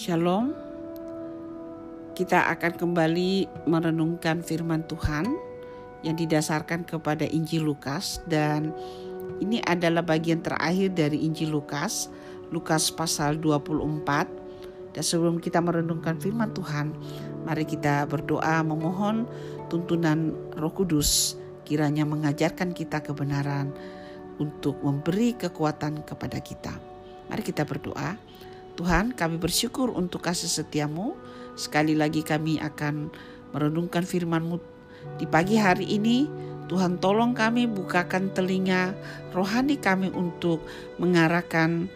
Shalom. Kita akan kembali merenungkan firman Tuhan yang didasarkan kepada Injil Lukas dan ini adalah bagian terakhir dari Injil Lukas, Lukas pasal 24. Dan sebelum kita merenungkan firman Tuhan, mari kita berdoa memohon tuntunan Roh Kudus kiranya mengajarkan kita kebenaran untuk memberi kekuatan kepada kita. Mari kita berdoa. Tuhan kami bersyukur untuk kasih setiamu. Sekali lagi kami akan merenungkan firmanmu di pagi hari ini. Tuhan tolong kami bukakan telinga rohani kami untuk mengarahkan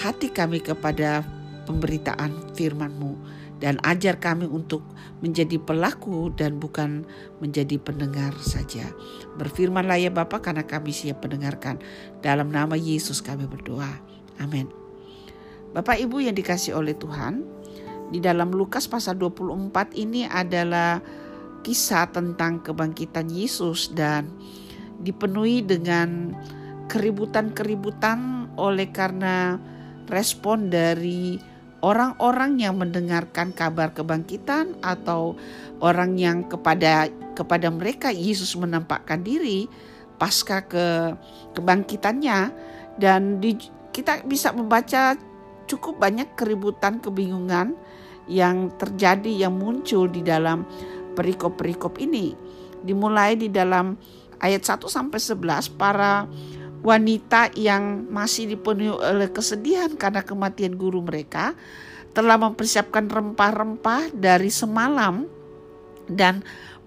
hati kami kepada pemberitaan firmanmu dan ajar kami untuk menjadi pelaku dan bukan menjadi pendengar saja. Berfirmanlah ya Bapa karena kami siap mendengarkan. Dalam nama Yesus kami berdoa. Amin. Bapak Ibu yang dikasih oleh Tuhan, di dalam Lukas pasal 24 ini adalah kisah tentang kebangkitan Yesus dan dipenuhi dengan keributan-keributan oleh karena respon dari orang-orang yang mendengarkan kabar kebangkitan atau orang yang kepada kepada mereka Yesus menampakkan diri pasca ke kebangkitannya. Dan di, kita bisa membaca cukup banyak keributan, kebingungan yang terjadi yang muncul di dalam perikop-perikop ini. Dimulai di dalam ayat 1 sampai 11 para wanita yang masih dipenuhi oleh kesedihan karena kematian guru mereka telah mempersiapkan rempah-rempah dari semalam dan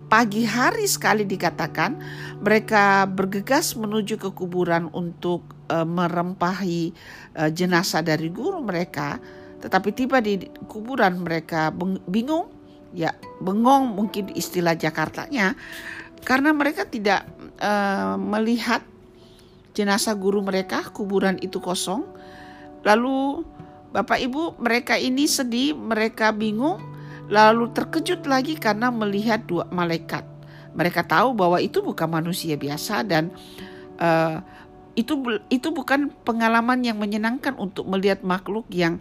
pagi hari sekali dikatakan mereka bergegas menuju ke kuburan untuk uh, merempahi uh, jenazah dari guru mereka, tetapi tiba di kuburan mereka bingung, ya bengong mungkin istilah Jakartanya, karena mereka tidak uh, melihat jenazah guru mereka, kuburan itu kosong. Lalu Bapak Ibu mereka ini sedih, mereka bingung, lalu terkejut lagi karena melihat dua malaikat. Mereka tahu bahwa itu bukan manusia biasa dan uh, itu itu bukan pengalaman yang menyenangkan untuk melihat makhluk yang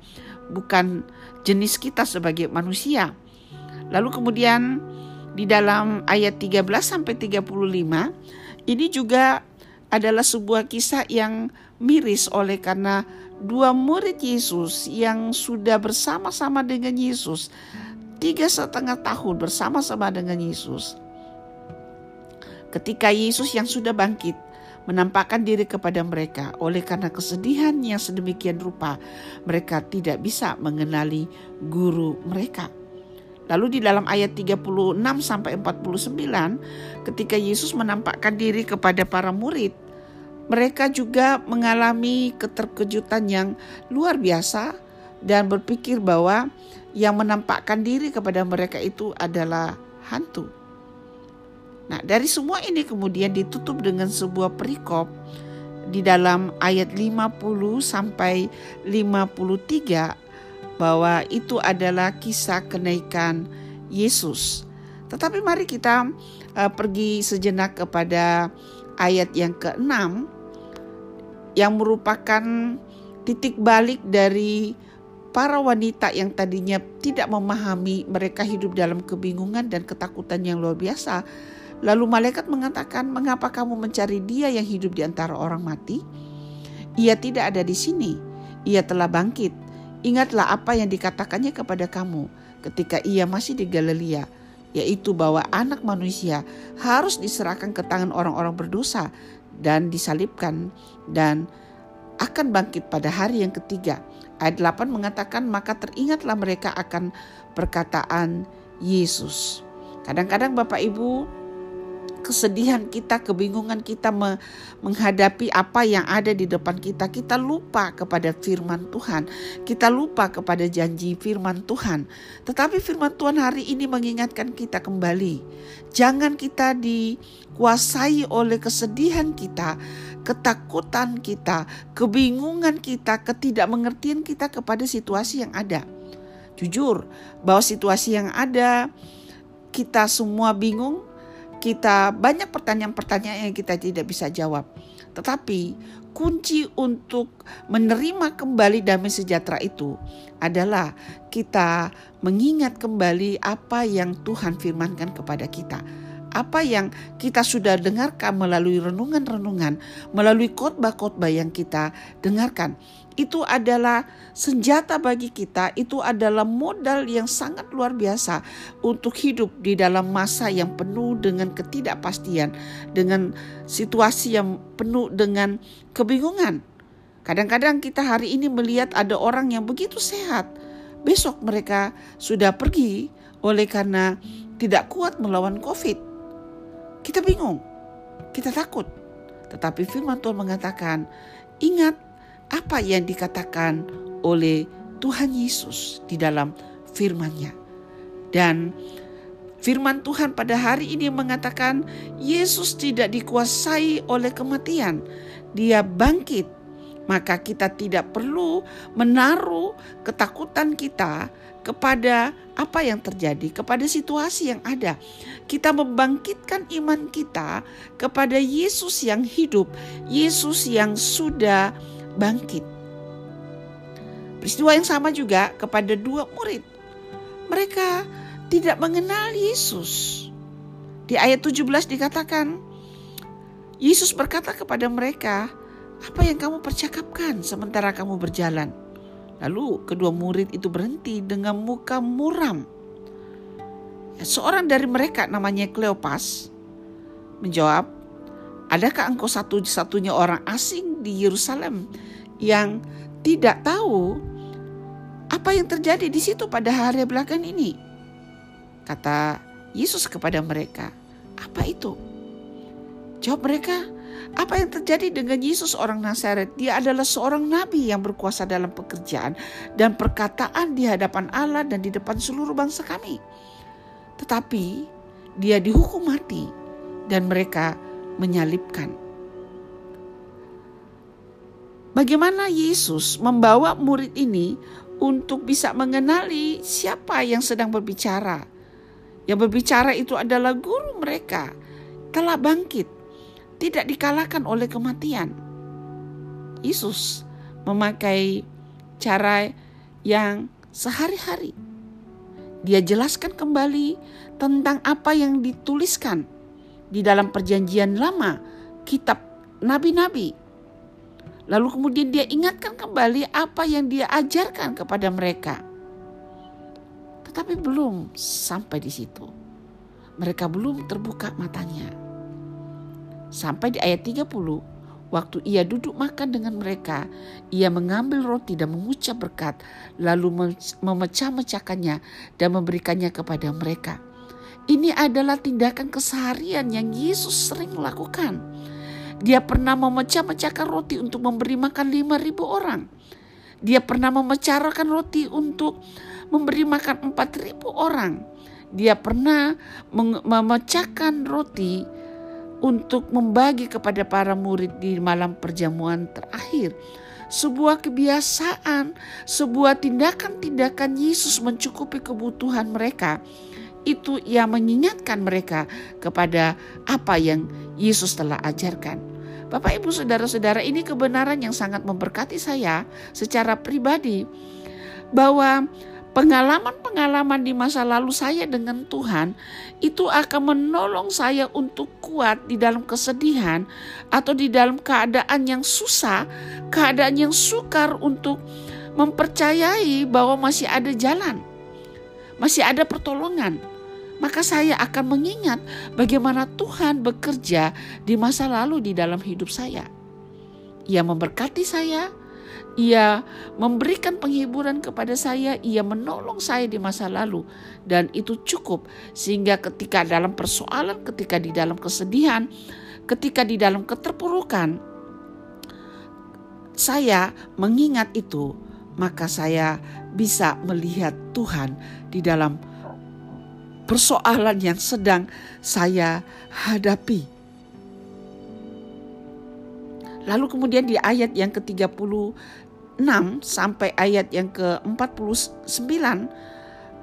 bukan jenis kita sebagai manusia. Lalu kemudian di dalam ayat 13 sampai 35 ini juga adalah sebuah kisah yang miris oleh karena dua murid Yesus yang sudah bersama-sama dengan Yesus tiga setengah tahun bersama-sama dengan Yesus. Ketika Yesus yang sudah bangkit menampakkan diri kepada mereka. Oleh karena kesedihan yang sedemikian rupa, mereka tidak bisa mengenali guru mereka. Lalu di dalam ayat 36 sampai 49 ketika Yesus menampakkan diri kepada para murid, mereka juga mengalami keterkejutan yang luar biasa dan berpikir bahwa yang menampakkan diri kepada mereka itu adalah hantu. Nah, dari semua ini kemudian ditutup dengan sebuah perikop di dalam ayat 50 sampai 53 bahwa itu adalah kisah kenaikan Yesus. Tetapi mari kita uh, pergi sejenak kepada ayat yang ke-6 yang merupakan titik balik dari para wanita yang tadinya tidak memahami mereka hidup dalam kebingungan dan ketakutan yang luar biasa Lalu malaikat mengatakan, "Mengapa kamu mencari Dia yang hidup di antara orang mati? Ia tidak ada di sini. Ia telah bangkit. Ingatlah apa yang dikatakannya kepada kamu ketika ia masih di Galilea, yaitu bahwa Anak Manusia harus diserahkan ke tangan orang-orang berdosa dan disalibkan dan akan bangkit pada hari yang ketiga." Ayat 8 mengatakan, "Maka teringatlah mereka akan perkataan Yesus." Kadang-kadang Bapak Ibu kesedihan kita, kebingungan kita menghadapi apa yang ada di depan kita, kita lupa kepada firman Tuhan, kita lupa kepada janji firman Tuhan. Tetapi firman Tuhan hari ini mengingatkan kita kembali, jangan kita dikuasai oleh kesedihan kita, ketakutan kita, kebingungan kita, ketidakmengertian kita kepada situasi yang ada. Jujur bahwa situasi yang ada kita semua bingung, kita banyak pertanyaan-pertanyaan yang kita tidak bisa jawab. Tetapi kunci untuk menerima kembali damai sejahtera itu adalah kita mengingat kembali apa yang Tuhan firmankan kepada kita. Apa yang kita sudah dengarkan melalui renungan-renungan, melalui khotbah-khotbah yang kita dengarkan itu adalah senjata bagi kita, itu adalah modal yang sangat luar biasa untuk hidup di dalam masa yang penuh dengan ketidakpastian, dengan situasi yang penuh dengan kebingungan. Kadang-kadang kita hari ini melihat ada orang yang begitu sehat, besok mereka sudah pergi oleh karena tidak kuat melawan COVID. Kita bingung, kita takut. Tetapi firman Tuhan mengatakan, ingat apa yang dikatakan oleh Tuhan Yesus di dalam firman-Nya. Dan firman Tuhan pada hari ini mengatakan Yesus tidak dikuasai oleh kematian. Dia bangkit. Maka kita tidak perlu menaruh ketakutan kita kepada apa yang terjadi, kepada situasi yang ada. Kita membangkitkan iman kita kepada Yesus yang hidup, Yesus yang sudah bangkit. Peristiwa yang sama juga kepada dua murid. Mereka tidak mengenal Yesus. Di ayat 17 dikatakan, Yesus berkata kepada mereka, apa yang kamu percakapkan sementara kamu berjalan? Lalu kedua murid itu berhenti dengan muka muram. Seorang dari mereka namanya Kleopas menjawab, Adakah engkau satu-satunya orang asing di Yerusalem yang tidak tahu apa yang terjadi di situ pada hari belakang ini? Kata Yesus kepada mereka, "Apa itu?" Jawab mereka, "Apa yang terjadi dengan Yesus orang Nazaret? Dia adalah seorang nabi yang berkuasa dalam pekerjaan dan perkataan di hadapan Allah dan di depan seluruh bangsa kami. Tetapi dia dihukum mati dan mereka menyalibkan. Bagaimana Yesus membawa murid ini untuk bisa mengenali siapa yang sedang berbicara? Yang berbicara itu adalah guru mereka, telah bangkit, tidak dikalahkan oleh kematian. Yesus memakai cara yang sehari-hari. Dia jelaskan kembali tentang apa yang dituliskan di dalam perjanjian lama, kitab nabi-nabi. Lalu kemudian dia ingatkan kembali apa yang dia ajarkan kepada mereka. Tetapi belum sampai di situ. Mereka belum terbuka matanya. Sampai di ayat 30, waktu ia duduk makan dengan mereka, ia mengambil roti dan mengucap berkat, lalu memecah-mecahkannya dan memberikannya kepada mereka. Ini adalah tindakan keseharian yang Yesus sering lakukan. Dia pernah memecah-mecahkan roti untuk memberi makan lima ribu orang. Dia pernah memecahkan roti untuk memberi makan empat ribu orang. Dia pernah memecahkan roti untuk membagi kepada para murid di malam perjamuan terakhir. Sebuah kebiasaan, sebuah tindakan-tindakan Yesus mencukupi kebutuhan mereka itu ia mengingatkan mereka kepada apa yang Yesus telah ajarkan. Bapak, ibu, saudara-saudara, ini kebenaran yang sangat memberkati saya secara pribadi, bahwa pengalaman-pengalaman di masa lalu saya dengan Tuhan itu akan menolong saya untuk kuat di dalam kesedihan atau di dalam keadaan yang susah, keadaan yang sukar untuk mempercayai bahwa masih ada jalan, masih ada pertolongan maka saya akan mengingat bagaimana Tuhan bekerja di masa lalu di dalam hidup saya. Ia memberkati saya, ia memberikan penghiburan kepada saya, ia menolong saya di masa lalu, dan itu cukup. Sehingga ketika dalam persoalan, ketika di dalam kesedihan, ketika di dalam keterpurukan, saya mengingat itu, maka saya bisa melihat Tuhan di dalam persoalan yang sedang saya hadapi. Lalu kemudian di ayat yang ke-36 sampai ayat yang ke-49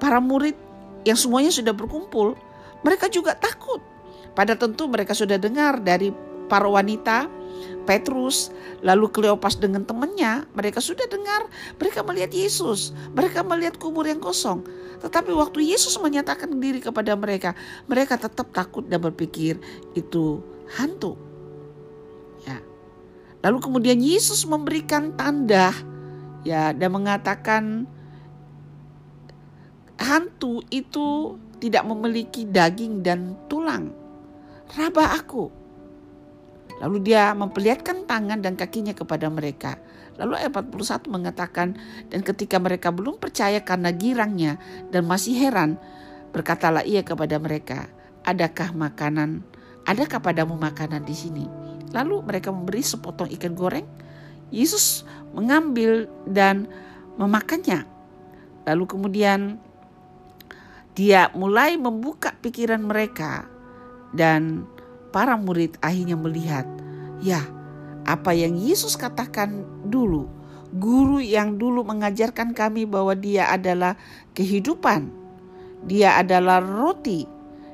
para murid yang semuanya sudah berkumpul, mereka juga takut. Pada tentu mereka sudah dengar dari para wanita Petrus, lalu Kleopas dengan temannya, mereka sudah dengar, mereka melihat Yesus, mereka melihat kubur yang kosong. Tetapi waktu Yesus menyatakan diri kepada mereka, mereka tetap takut dan berpikir itu hantu. Ya. Lalu kemudian Yesus memberikan tanda ya dan mengatakan hantu itu tidak memiliki daging dan tulang. Raba aku Lalu dia memperlihatkan tangan dan kakinya kepada mereka. Lalu ayat 41 mengatakan, dan ketika mereka belum percaya karena girangnya dan masih heran, berkatalah ia kepada mereka, adakah makanan, adakah padamu makanan di sini? Lalu mereka memberi sepotong ikan goreng. Yesus mengambil dan memakannya. Lalu kemudian dia mulai membuka pikiran mereka dan para murid akhirnya melihat, ya, apa yang Yesus katakan dulu, guru yang dulu mengajarkan kami bahwa Dia adalah kehidupan, Dia adalah roti,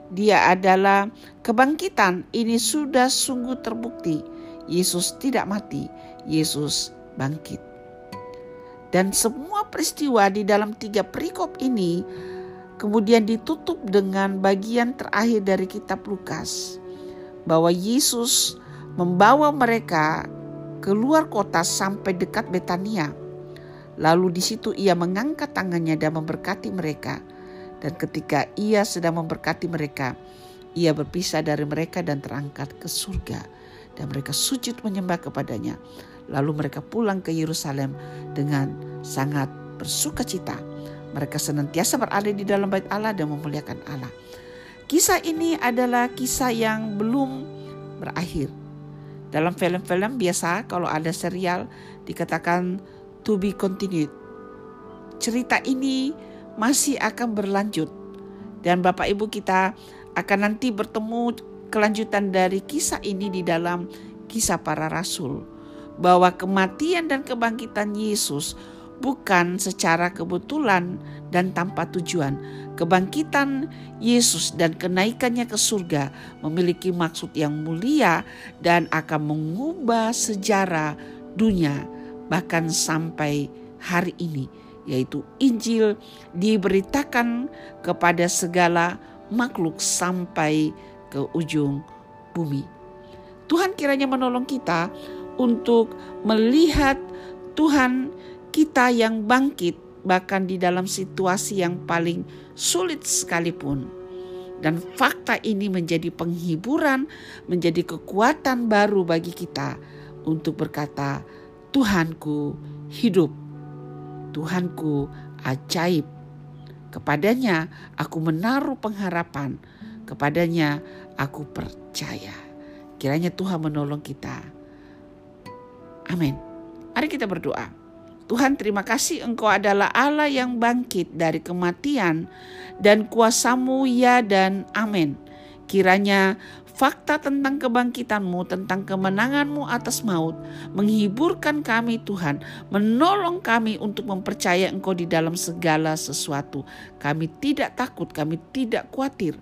Dia adalah kebangkitan. Ini sudah sungguh terbukti. Yesus tidak mati, Yesus bangkit. Dan semua peristiwa di dalam tiga perikop ini kemudian ditutup dengan bagian terakhir dari kitab Lukas bahwa Yesus membawa mereka keluar kota sampai dekat Betania. Lalu di situ ia mengangkat tangannya dan memberkati mereka. Dan ketika ia sedang memberkati mereka, ia berpisah dari mereka dan terangkat ke surga. Dan mereka sujud menyembah kepadanya. Lalu mereka pulang ke Yerusalem dengan sangat bersuka cita. Mereka senantiasa berada di dalam bait Allah dan memuliakan Allah. Kisah ini adalah kisah yang belum berakhir. Dalam film-film biasa kalau ada serial dikatakan to be continued. Cerita ini masih akan berlanjut. Dan Bapak Ibu kita akan nanti bertemu kelanjutan dari kisah ini di dalam kisah para rasul. Bahwa kematian dan kebangkitan Yesus bukan secara kebetulan dan tanpa tujuan, Kebangkitan Yesus dan kenaikannya ke surga memiliki maksud yang mulia dan akan mengubah sejarah dunia bahkan sampai hari ini yaitu Injil diberitakan kepada segala makhluk sampai ke ujung bumi. Tuhan kiranya menolong kita untuk melihat Tuhan kita yang bangkit bahkan di dalam situasi yang paling sulit sekalipun. Dan fakta ini menjadi penghiburan, menjadi kekuatan baru bagi kita untuk berkata, "Tuhanku hidup, Tuhanku ajaib." Kepadanya aku menaruh pengharapan, kepadanya aku percaya. Kiranya Tuhan menolong kita. Amin. Mari kita berdoa. Tuhan terima kasih engkau adalah Allah yang bangkit dari kematian dan kuasamu ya dan amin. Kiranya fakta tentang kebangkitanmu, tentang kemenanganmu atas maut, menghiburkan kami Tuhan, menolong kami untuk mempercaya Engkau di dalam segala sesuatu. Kami tidak takut, kami tidak khawatir.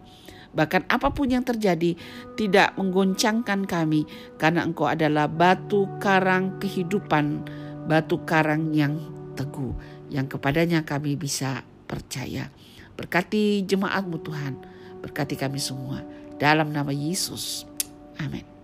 Bahkan apa pun yang terjadi tidak menggoncangkan kami karena Engkau adalah batu karang kehidupan batu karang yang teguh yang kepadanya kami bisa percaya. Berkati jemaatmu Tuhan, berkati kami semua dalam nama Yesus. Amin.